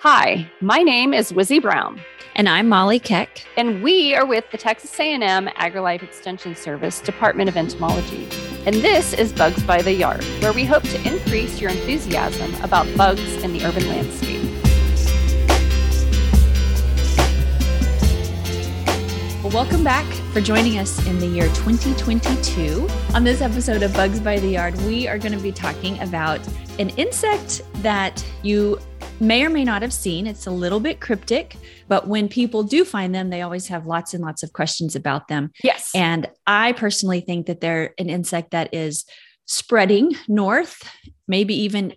Hi, my name is Wizzie Brown, And I'm Molly Keck. and we are with the Texas A&M AgriLife Extension Service Department of Entomology. And this is Bugs by the Yard, where we hope to increase your enthusiasm about bugs in the urban landscape. Well, welcome back for joining us in the year 2022. On this episode of Bugs by the Yard, we are going to be talking about an insect that you may or may not have seen. It's a little bit cryptic, but when people do find them, they always have lots and lots of questions about them. Yes. And I personally think that they're an insect that is spreading north, maybe even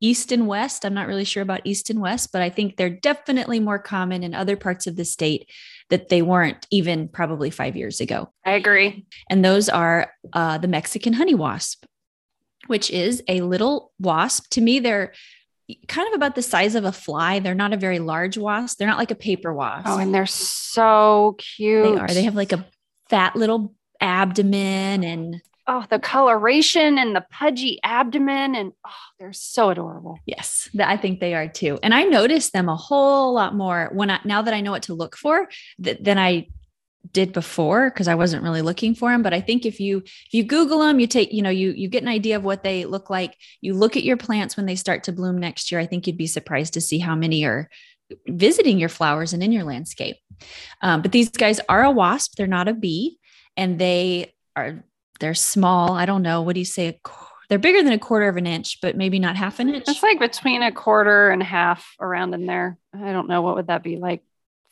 east and west. I'm not really sure about east and west, but I think they're definitely more common in other parts of the state that they weren't even probably five years ago. I agree. And those are uh, the Mexican honey wasp, which is a little wasp. To me, they're kind of about the size of a fly. They're not a very large wasp. They're not like a paper wasp. Oh, and they're so cute. they are. They have like a fat little abdomen and oh, the coloration and the pudgy abdomen, and oh, they're so adorable. Yes, that I think they are too. And I notice them a whole lot more when I now that I know what to look for th- than I did before because I wasn't really looking for them. But I think if you if you Google them, you take you know you you get an idea of what they look like. You look at your plants when they start to bloom next year. I think you'd be surprised to see how many are visiting your flowers and in your landscape. Um, but these guys are a wasp. They're not a bee, and they are they're small. I don't know. What do you say? They're bigger than a quarter of an inch, but maybe not half an inch. It's like between a quarter and a half around in there. I don't know what would that be like,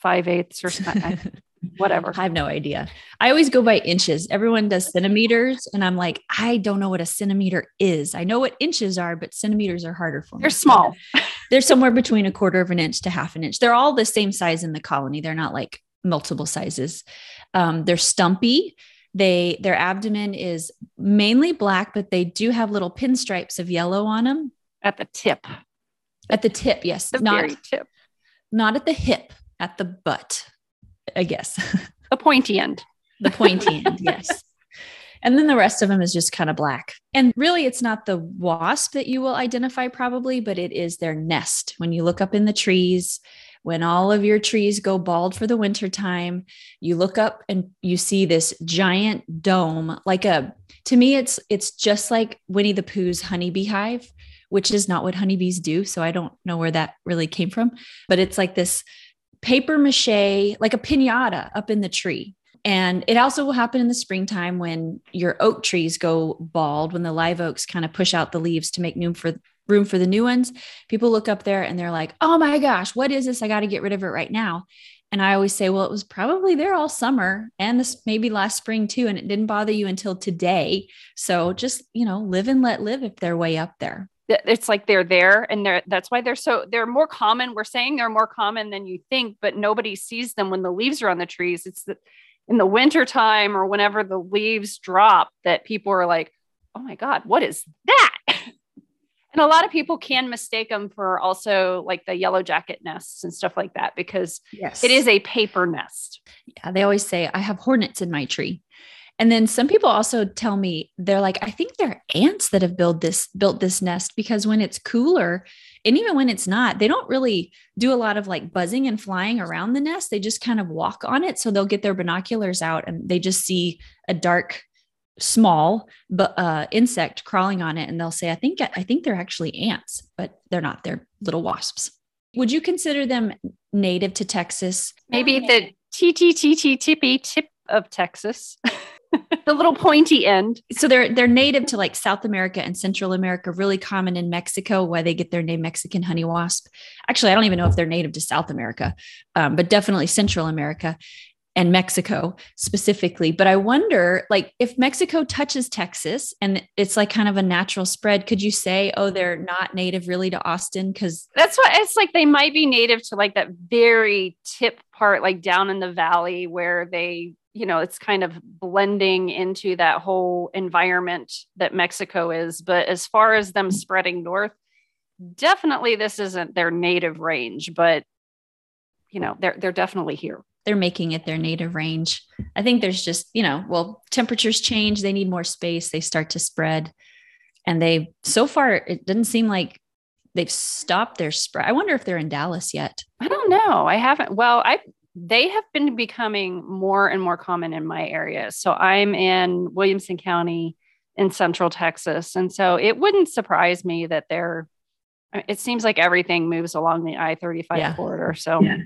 five eighths or something. whatever. I have no idea. I always go by inches. Everyone does centimeters, and I'm like, I don't know what a centimeter is. I know what inches are, but centimeters are harder for me. They're small. They're somewhere between a quarter of an inch to half an inch. They're all the same size in the colony. They're not like multiple sizes. Um, they're stumpy. They their abdomen is mainly black, but they do have little pinstripes of yellow on them At the tip, at the tip. Yes, the not very tip, not at the hip, at the butt. I guess. the pointy end. the pointy end, yes. And then the rest of them is just kind of black. And really, it's not the wasp that you will identify probably, but it is their nest. When you look up in the trees, when all of your trees go bald for the winter time, you look up and you see this giant dome, like a, to me, it's, it's just like Winnie the Pooh's honeybee hive, which is not what honeybees do. So I don't know where that really came from, but it's like this paper mache, like a pinata up in the tree. And it also will happen in the springtime when your oak trees go bald, when the live oaks kind of push out the leaves to make room for room for the new ones. People look up there and they're like, "Oh my gosh, what is this? I got to get rid of it right now." And I always say, "Well, it was probably there all summer and this maybe last spring too, and it didn't bother you until today. So just you know, live and let live if they're way up there." It's like they're there, and they're that's why they're so they're more common. We're saying they're more common than you think, but nobody sees them when the leaves are on the trees. It's the, in the winter time or whenever the leaves drop that people are like, "Oh my god, what is that?" And a lot of people can mistake them for also like the yellow jacket nests and stuff like that because Yes, it is a paper nest. Yeah, they always say, I have hornets in my tree. And then some people also tell me they're like, I think they're ants that have built this built this nest because when it's cooler, and even when it's not, they don't really do a lot of like buzzing and flying around the nest. They just kind of walk on it. So they'll get their binoculars out and they just see a dark, small but uh, insect crawling on it, and they'll say, I think I think they're actually ants, but they're not. They're little wasps. Would you consider them native to Texas? Maybe the TTTT tippy tip of Texas, the little pointy end. so they're they're native to like South America and Central America, really common in Mexico, why they get their name Mexican honey wasp. Actually, I don't even know if they're native to South America, um, but definitely Central America and Mexico specifically. But I wonder, like, if Mexico touches Texas and it's like kind of a natural spread, could you say, oh, they're not native really to Austin? Because That's what it's like they might be native to like that very tip part, like down in the valley where they, you know, it's kind of blending into that whole environment that Mexico is. But as far as them spreading north, definitely this isn't their native range, but you know, they're they're definitely here. they're making it their native range. I think there's just, you know, well, temperatures change, they need more space, they start to spread. And they so far it doesn't seem like they've stopped their spread. I wonder if they're in Dallas yet. I don't know. I haven't. Well, I they have been becoming more and more common in my area. So I'm in Williamson County in Central Texas, and so it wouldn't surprise me that they're. It seems like everything moves along the I thirty five corridor. So yeah.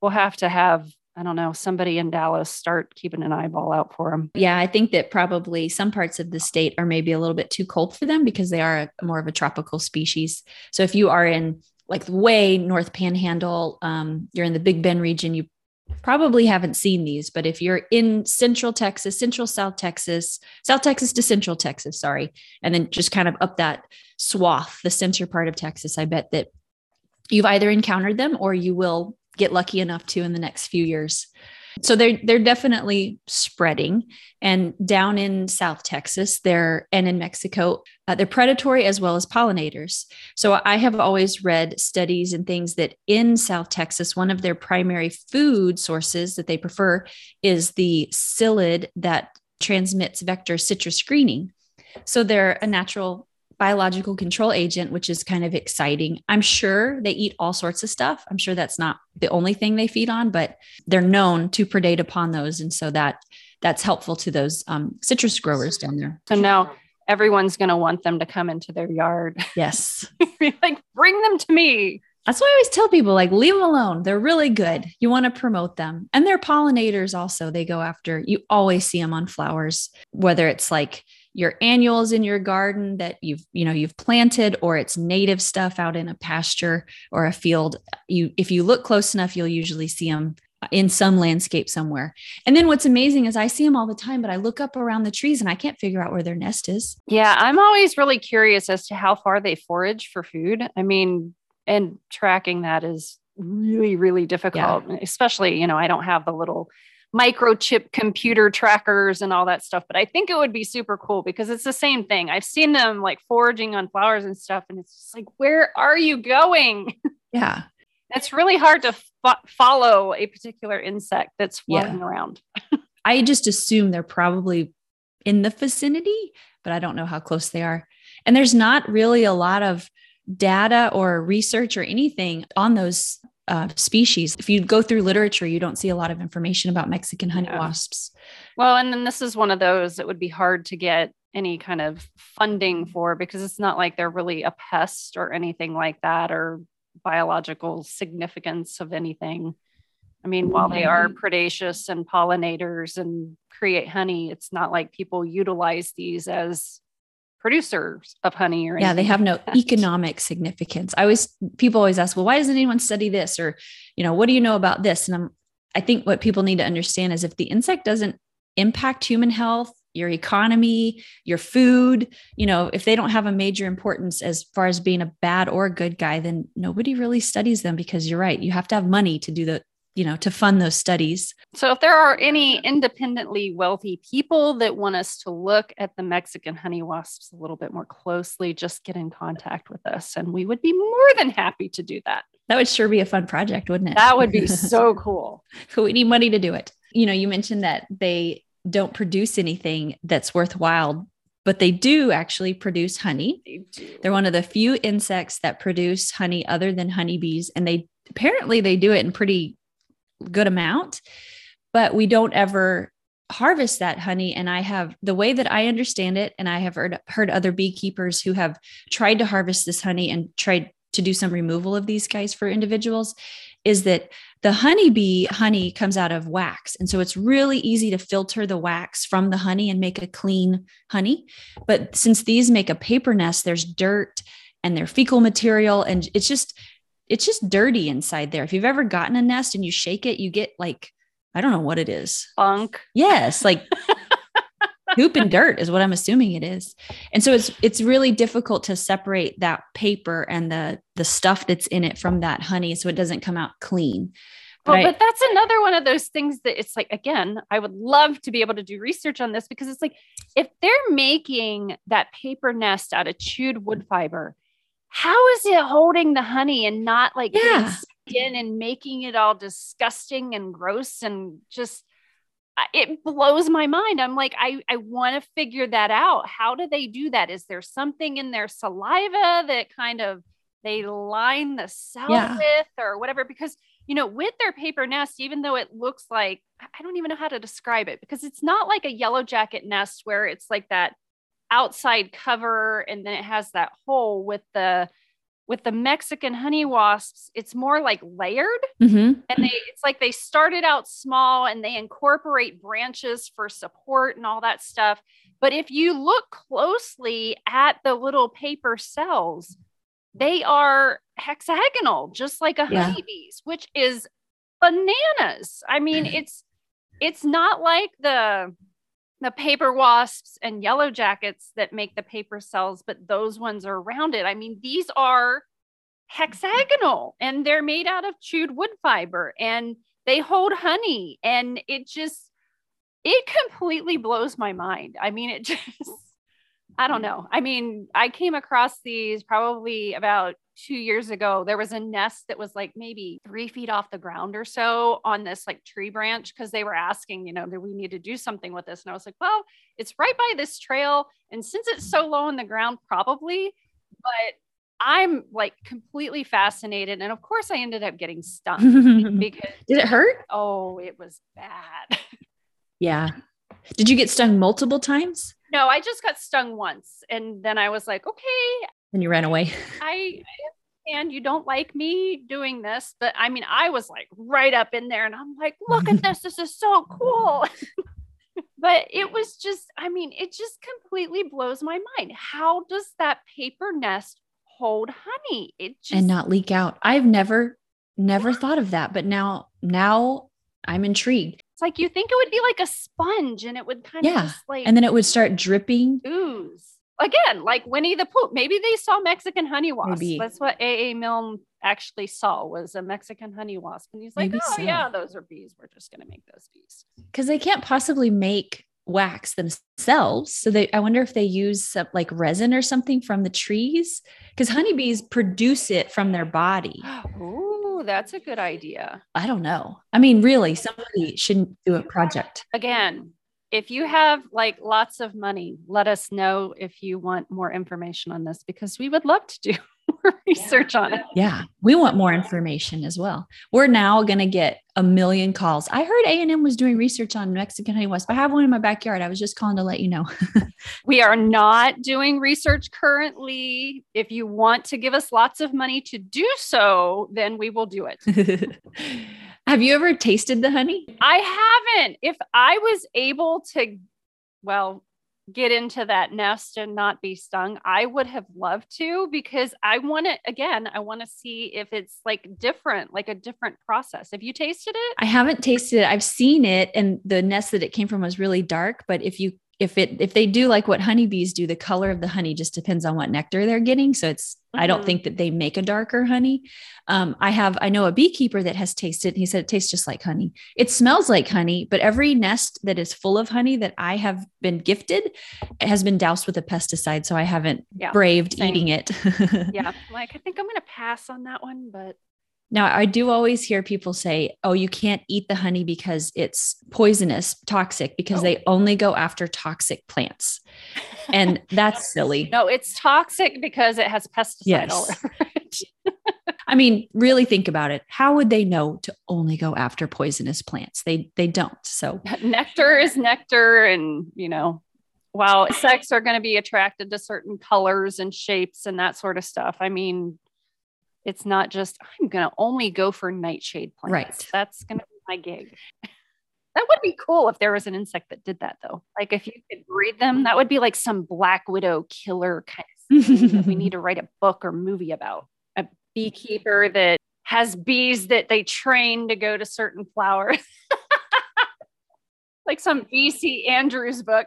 we'll have to have I don't know, somebody in Dallas start keeping an eyeball out for them. Yeah, I think that probably some parts of the state are maybe a little bit too cold for them because they are a, more of a tropical species. So if you are in like the way North Panhandle, um, you're in the Big Bend region, you probably haven't seen these, but if you're in Central Texas, Central South Texas, South Texas to Central Texas, sorry, and then just kind of up that swath, the center part of Texas, I bet that you've either encountered them or you will get lucky enough to in the next few years. So they're they're definitely spreading, and down in South Texas, they're and in Mexico, uh, they're predatory as well as pollinators. So I have always read studies and things that in South Texas, one of their primary food sources that they prefer is the psyllid that transmits vector citrus greening. So they're a natural biological control agent, which is kind of exciting. I'm sure they eat all sorts of stuff. I'm sure that's not the only thing they feed on, but they're known to predate upon those. And so that that's helpful to those um, citrus growers down there. So now everyone's going to want them to come into their yard. Yes. like, bring them to me. That's why I always tell people like leave them alone. They're really good. You want to promote them. And they're pollinators also. They go after. You always see them on flowers, whether it's like your annuals in your garden that you've you know you've planted or it's native stuff out in a pasture or a field you if you look close enough you'll usually see them uh, in some landscape somewhere. And then what's amazing is i see them all the time but i look up around the trees and i can't figure out where their nest is. Yeah i'm always really curious as to how far they forage for food. I mean and tracking that is really really difficult yeah. especially you know i don't have the little microchip computer trackers and all that stuff. But I think it would be super cool because it's the same thing. I've seen them like foraging on flowers and stuff, and it's just like, where are you going? Yeah. it's really hard to fo- follow a particular insect that's flying yeah. around. I just assume they're probably in the vicinity, but I don't know how close they are. And there's not really a lot of data or research or anything on those uh, species. If you go through literature, you don't see a lot of information about Mexican honey yeah. wasps. Well, and then this is one of those that would be hard to get any kind of funding for because it's not like they're really a pest or anything like that or biological significance of anything. I mean, while they are predaceous and pollinators and create honey, it's not like people utilize these as producers of honey or yeah they have no economic significance. I always people always ask well why doesn't anyone study this? Or you know what do you know about this? And i'm i think what people need to understand is if the insect doesn't impact human health your economy your food you know if they don't have a major importance as far as being a bad or good guy then nobody really studies them because you're right. You have to have money to do the you know to fund those studies. So if there are any independently wealthy people that want us to look at the mexican honey wasps a little bit more closely just get in contact with us and we would be more than happy to do that. That would sure be a fun project wouldn't it? That would be so cool. So we need money to do it. You know you mentioned that they don't produce anything that's worthwhile but they do actually produce honey. They They're one of the few insects that produce honey other than honeybees. And they apparently they do it in pretty good amount, but we don't ever harvest that honey. And i have the way that i understand it and i have heard heard other beekeepers who have tried to harvest this honey and tried to do some removal of these guys for individuals is that the honeybee honey comes out of wax. And so it's really easy to filter the wax from the honey and make a clean honey. But since these make a paper nest there's dirt and their fecal material and it's just it's just dirty inside there. If you've ever gotten a nest and you shake it, you get like, I don't know what it is. Funk. Yes, like poop and dirt is what I'm assuming it is. And so it's it's really difficult to separate that paper and the the stuff that's in it from that honey so it doesn't come out clean. But, well, I, but that's another one of those things that it's like again, I would love to be able to do research on this because it's like if they're making that paper nest out of chewed wood fiber, how is it holding the honey and not like yeah. skin and making it all disgusting and gross and just it blows my mind. I'm like, I, I want to figure that out. How do they do that? Is there something in their saliva that kind of they line the cell Yeah. with or whatever because you know with their paper nest even though it looks like i don't even know how to describe it because it's not like a yellow jacket nest where it's like that outside cover and then it has that hole with the with the mexican honey wasps it's more like layered Mhm. and they it's like they started out small and they incorporate branches for support and all that stuff but if you look closely at the little paper cells they are hexagonal just like a Yeah. honeybee's which is bananas i mean it's it's not like the the paper wasps and yellow jackets that make the paper cells but those ones are rounded. I mean these are hexagonal and they're made out of chewed wood fiber and they hold honey and it just it completely blows my mind. I mean it just i don't know. I mean i came across these probably about two years ago there was a nest that was like maybe three feet off the ground or so on this like tree branch because they were asking you know do we need to do something with this and i was like well it's right by this trail and since it's so low on the ground probably but i'm like completely fascinated and of course i ended up getting stung because Did it hurt? oh it was bad Yeah. Did you get stung multiple times? no i just got stung once and then i was like okay And you ran away. i and you don't like me doing this but i mean i was like right up in there and i'm like look at this this is so cool but it was just i mean it just completely blows my mind how does that paper nest hold honey it just and not leak out. I've never, never thought of that, but now, now I'm intrigued. it's like you think it would be like a sponge and it would kind of Yeah, just like And then it would start dripping. ooze again like winnie the pooh maybe they saw mexican honey wasp Maybe. that's what aa milne actually saw was a mexican honey wasp and he's like Maybe oh so. yeah those are bees we're just going to make those bees because they can't possibly make wax themselves. So they, I wonder if they use some, like resin or something from the trees, because honeybees produce it from their body. Ooh, that's a good idea I don't know. I mean, really, somebody shouldn't do a project. again if you have like lots of money let us know if you want more information on this because we would love to do more research on it Yeah, we want more information as well. We're now going to get a million calls. I heard A and M was doing research on Mexican honey wasp. I have one in my backyard. I was just calling to let you know. We are not doing research currently. If you want to give us lots of money to do so, then we will do it. have you ever tasted the honey? I haven't. If I was able to, well, get into that nest and not be stung, I would have loved to because I want to, again, I want to see if it's like different, like a different process. Have you tasted it? I haven't tasted it. I've seen it, and the nest that it came from was really dark. But if you if it if they do like what honeybees do, the color of the honey just depends on what nectar they're getting. So it's I don't Mhm. think that they make a darker honey. Um, I have I know a beekeeper that has tasted. He said it tastes just like honey. It smells like honey, but every nest that is full of honey that I have been gifted has been doused with a pesticide. So I haven't Yeah, braved same. eating it. Yeah. Like, I think I'm going to pass on that one, but Now, I do always hear people say, oh, you can't eat the honey because it's poisonous, toxic, because Oh. they only go after toxic plants. And that's silly. no, it's toxic because it has pesticide all Yes. over it. I mean, really think about it. How would they know to only go after poisonous plants? They they don't. So nectar is nectar and you know while insects are going to be attracted to certain colors and shapes and that sort of stuff i mean it's not just i'm going to only go for nightshade plants. Right. that's going to be my gig. That would be cool if there was an insect that did that though. Like if you could breed them that would be like some black widow killer kind of thing that we need to write a book or movie about. A beekeeper that has bees that they train to go to certain flowers. Like some VC Andrews book.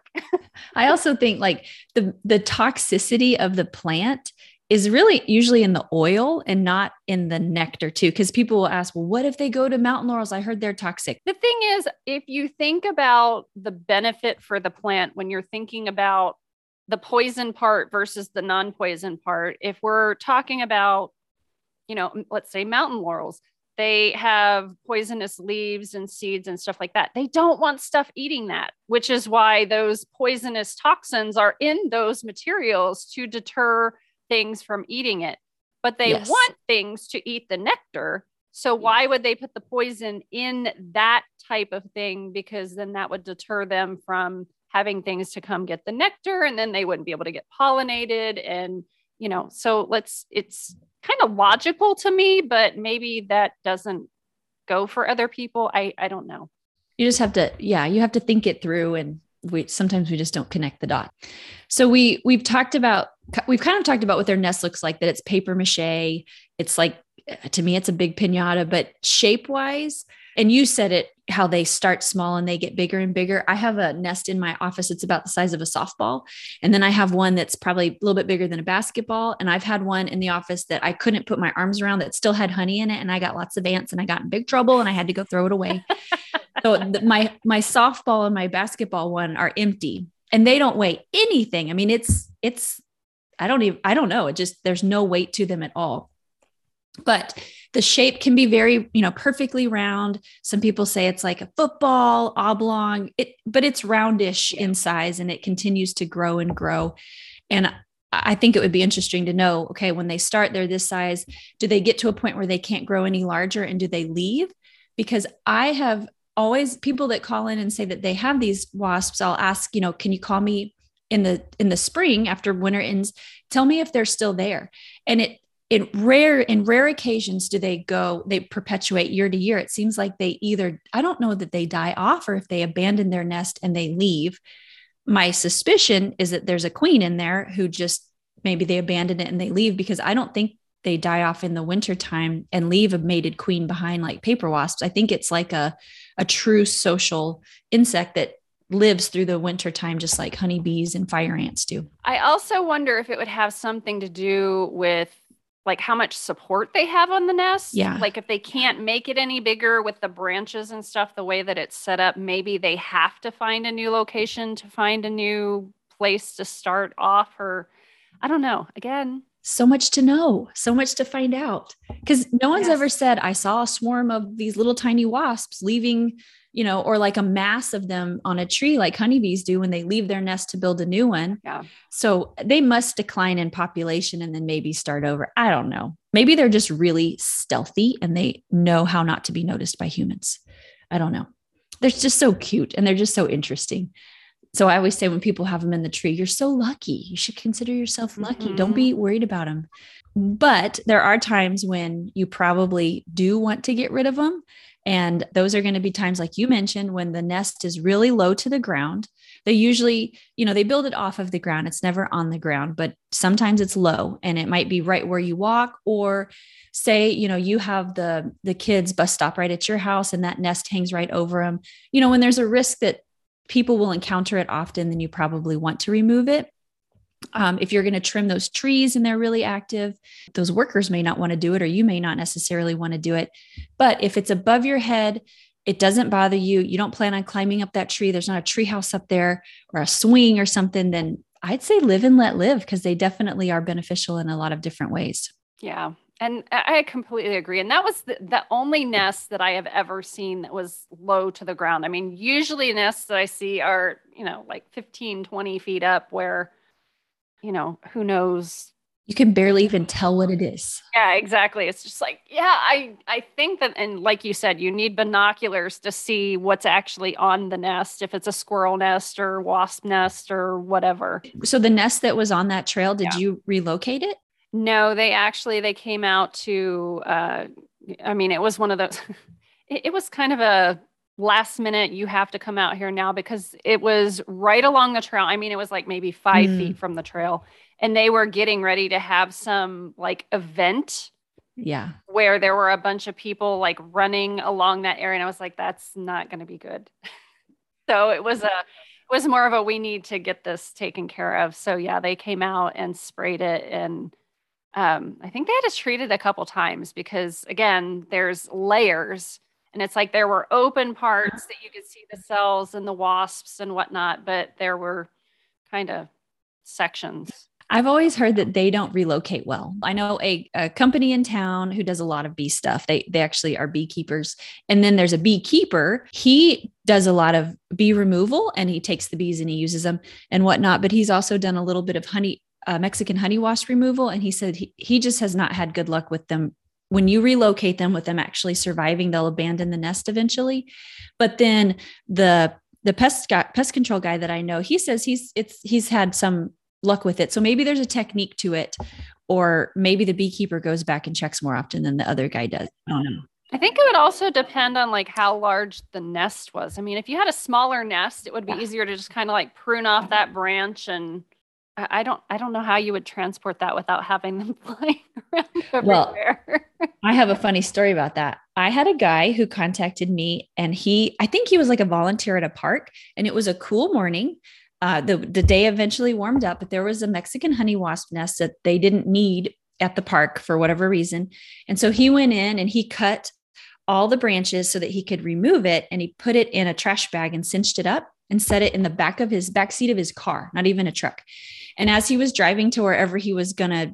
I also think like the the toxicity of the plant is really usually in the oil and not in the nectar too. Because people will ask, well, what if they go to mountain laurels? I heard they're toxic. The thing is, if you think about the benefit for the plant when you're thinking about the poison part versus the non poison part, if we're talking about, you know, let's say mountain laurels, they have poisonous leaves and seeds and stuff like that. They don't want stuff eating that, which is why those poisonous toxins are in those materials to deter things from eating it. but they yes. want things to eat the nectar. So why would they put the poison in that type of thing? Because then that would deter them from having things to come get the nectar and then they wouldn't be able to get pollinated. And, you know, so let's, it's kind of logical to me, but maybe that doesn't go for other people. I, I don't know. You just have to, yeah, you have to think it through and we sometimes we just don't connect the dot. So we we've talked about we've kind of talked about what their nest looks like that it's paper mache. It's like eh, to me it's a big piñata, but shape wise, and you said it how they start small and they get bigger and bigger. I have a nest in my office it's about the size of a softball, and then I have one that's probably a little bit bigger than a basketball, and I've had one in the office that I couldn't put my arms around that still had honey in it and I got lots of ants and I got in big trouble and I had to go throw it away. so my my softball and my basketball one are empty and they don't weigh anything. I mean, it's it's I don't even I don't know. It just there's no weight to them at all. But the shape can be very, you know, perfectly round. Some people say it's like a football, oblong, it but it's roundish in size and it continues to grow and grow. And I think it would be interesting to know okay, when they start, they're this size. Do they get to a point where they can't grow any larger and do they leave? Because I have always people that call in and say that they have these wasps i'll ask you know can you call me in the in the spring after winter ends tell me if they're still there. And it in rare in rare occasions do they go they perpetuate year to year. It seems like they either i don't know that they die off or if they abandon their nest and they leave. My suspicion is that there's a queen in there who just maybe they abandon it and they leave because i don't think they die off in the wintertime and leave a mated queen behind like paper wasps. I think it's like a a true social insect that lives through the winter time just like honeybees and fire ants do. I also wonder if it would have something to do with like how much support they have on the nest. Yeah. Like if they can't make it any bigger with the branches and stuff, the way that it's set up, maybe they have to find a new location to find a new place to start off or I don't know. Again, so much to know, so much to find out. Because no one's yes. ever said, I saw a swarm of these little tiny wasps leaving, you know, or like a mass of them on a tree like honeybees do when they leave their nest to build a new one. Yeah. So they must decline in population and then maybe start over. I don't know. Maybe they're just really stealthy and they know how not to be noticed by humans. I don't know. They're just so cute and they're just so interesting so I always say when people have them in the tree, you're so lucky. You should consider yourself lucky. Mm-hmm. Don't be worried about them. But there are times when you probably do want to get rid of them. And those are going to be times, like you mentioned, when the nest is really low to the ground. They usually, you know, they build it off of the ground. It's never on the ground, but sometimes it's low and it might be right where you walk or say you know you have the the kids bus stop right at your house and that nest hangs right over them you know when there's a risk that people will encounter it often, then you probably want to remove it. Um, if you're going to trim those trees and they're really active, those workers may not want to do it, or you may not necessarily want to do it. But if it's above your head, it doesn't bother you, you don't plan on climbing up that tree, there's not a tree house up there or a swing or something, then I'd say live and let live because they definitely are beneficial in a lot of different ways. Yeah. And I completely agree. And that was the, the, only nest that I have ever seen that was low to the ground. I mean, usually nests that I see are, you know, like 15, 20 feet up where, you know, who knows. You can barely even tell what it is. Yeah, exactly. It's just like, yeah, I, I think that, and like you said, you need binoculars to see what's actually on the nest, if it's a squirrel nest or wasp nest or whatever. So the nest that was on that trail, did yeah. you relocate it? No, they actually they came out to. Uh, I mean, it was one of those. it, it was kind of a last minute. You have to come out here now because it was right along the trail. I mean, it was like maybe five mm. feet from the trail, and they were getting ready to have some like event. Yeah, where there were a bunch of people like running along that area, and I was like, that's not going to be good. so it was a it was more of a we need to get this taken care of. So yeah, they came out and sprayed it and um, I think they had to treat it a couple times because again, there's layers and it's like there were open parts that you could see the cells and the wasps and whatnot, but there were kind of sections. I've always heard that they don't relocate well. I know a, a, company in town who does a lot of bee stuff. They they actually are beekeepers. And then there's a beekeeper. He does a lot of bee removal and he takes the bees and he uses them and whatnot. But he's also done a little bit of honey uh, Mexican honey wasp removal, and he said he, he just has not had good luck with them. When you relocate them, with them actually surviving, they'll abandon the nest eventually. But then the the pest guy, pest control guy that I know, he says he's it's he's had some luck with it. So maybe there's a technique to it, or maybe the beekeeper goes back and checks more often than the other guy does. I don't know. I think it would also depend on like how large the nest was. I mean, if you had a smaller nest, it would be yeah. easier to just kind of like prune off that branch and I don't I don't know how you would transport that without having them flying around everywhere. Well, I have a funny story about that. I had a guy who contacted me and he I think he was like a volunteer at a park and it was a cool morning. Uh, the the day eventually warmed up, but there was a Mexican honey wasp nest that they didn't need at the park for whatever reason. And so he went in and he cut all the branches so that he could remove it and he put it in a trash bag and cinched it up and set it in the back of his back seat of his car, not even a truck. And as he was driving to wherever he was going to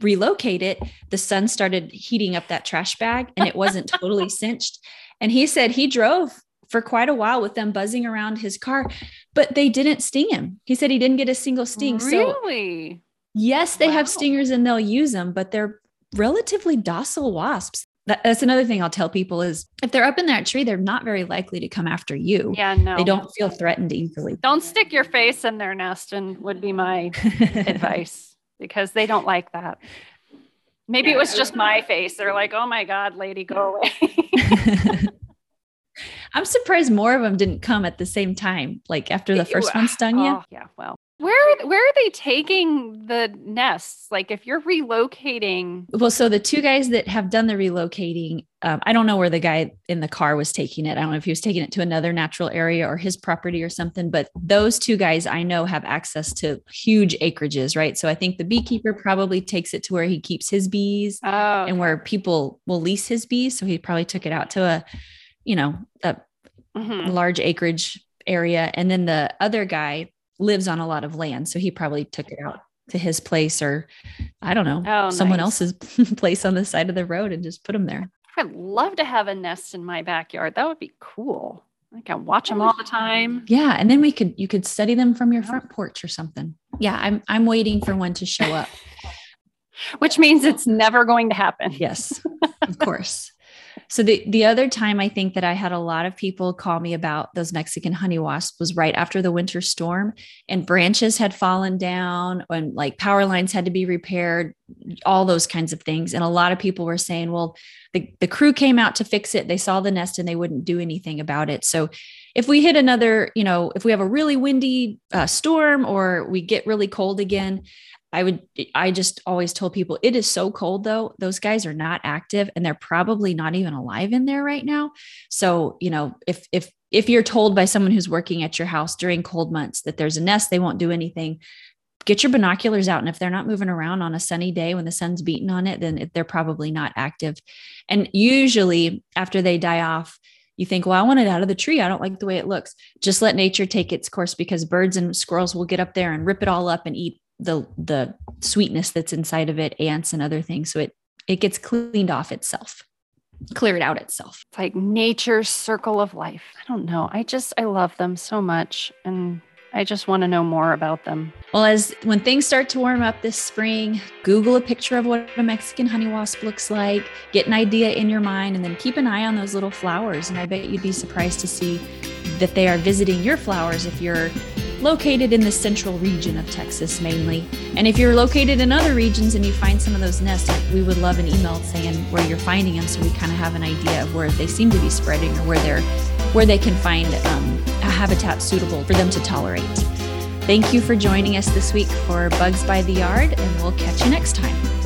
relocate it, the sun started heating up that trash bag and it wasn't totally cinched. And he said he drove for quite a while with them buzzing around his car, but they didn't sting him. He said he didn't get a single sting. Really? So, yes, they wow. have stingers and they'll use them, but they're relatively docile wasps that's another thing I'll tell people is if they're up in that tree, they're not very likely to come after you. Yeah, no. They don't feel threatened easily. Don't stick your face in their nest and would be my advice because they don't like that. Maybe it was just my face. They're like, oh my God, lady, go away. I'm surprised more of them didn't come at the same time, like after the first one stung you. Oh, yeah, well, where where are they taking the nests? Like if you're relocating. Well, so the two guys that have done the relocating, um, I don't know where the guy in the car was taking it. I don't know if he was taking it to another natural area or his property or something. But those two guys I know have access to huge acreages, right? So I think the beekeeper probably takes it to where he keeps his bees, oh, and where people will lease his bees. So he probably took it out to a, you know, a mm-hmm. large acreage area, and then the other guy lives on a lot of land. So he probably took it out to his place or I don't know, oh, someone nice. else's place on the side of the road and just put them there. I'd love to have a nest in my backyard. That would be cool. I can watch them all the time. Yeah, and then we could you could study them from your front porch or something. Yeah, I'm I'm waiting for one to show up. Which means it's never going to happen. Yes. Of course. So the the other time I think that I had a lot of people call me about those Mexican honey wasps was right after the winter storm and branches had fallen down and like power lines had to be repaired, all those kinds of things. And a lot of people were saying, well, the, the crew came out to fix it. They saw the nest and they wouldn't do anything about it. So if we hit another, you know, if we have a really windy uh, storm or we get really cold again, I would, I just always told people it is so cold though. Those guys are not active and they're probably not even alive in there right now. So, you know, if, if, if you're told by someone who's working at your house during cold months that there's a nest, they won't do anything. Get your binoculars out. And if they're not moving around on a sunny day when the sun's beating on it, then they're probably not active. And usually after they die off, you think, well, I want it out of the tree. I don't like the way it looks. Just let nature take its course because birds and squirrels will get up there and rip it all up and eat the the sweetness that's inside of it, ants and other things. So it it gets cleaned off itself, cleared out itself. It's like nature's circle of life. I don't know. I just I love them so much and I just want to know more about them. Well, as when things start to warm up this spring, Google a picture of what a Mexican honey wasp looks like, get an idea in your mind, and then keep an eye on those little flowers. And I bet you'd be surprised to see that they are visiting your flowers if you're located in the central region of Texas mainly. And if you're located in other regions and you find some of those nests, we would love an email saying where you're finding them so we kind of have an idea of where they seem to be spreading or where they're where they can find um, a habitat suitable for them to tolerate. Thank you for joining us this week for Bugs by the Yard, and we'll catch you next time.